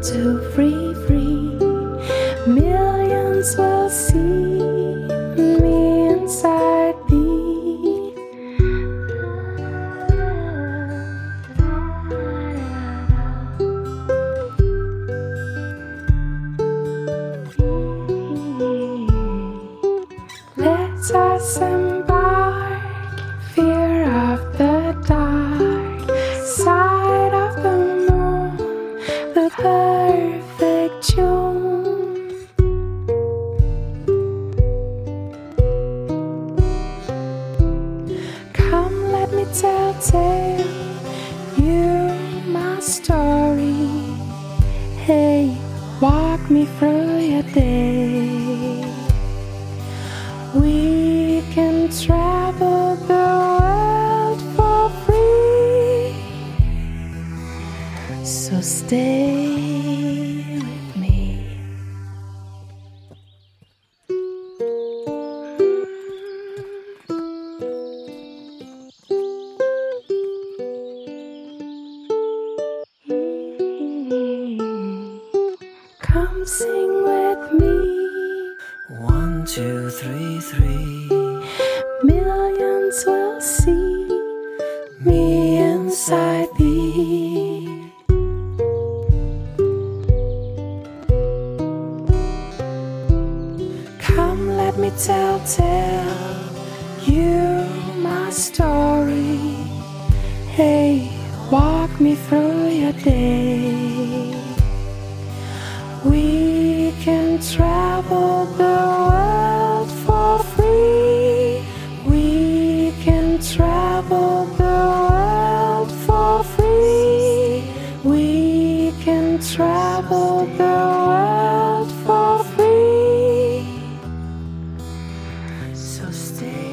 One, two, three, three. Millions will see tell, tell you my story. Hey, walk me through your day. We can travel the world for free. So stay Come sing with me. One, two, three, three. Millions will see me inside thee. Come, let me tell, tell you my story. Hey, walk me through your day. We can travel the world for free. We can travel the world for free. We can travel the world for free. So stay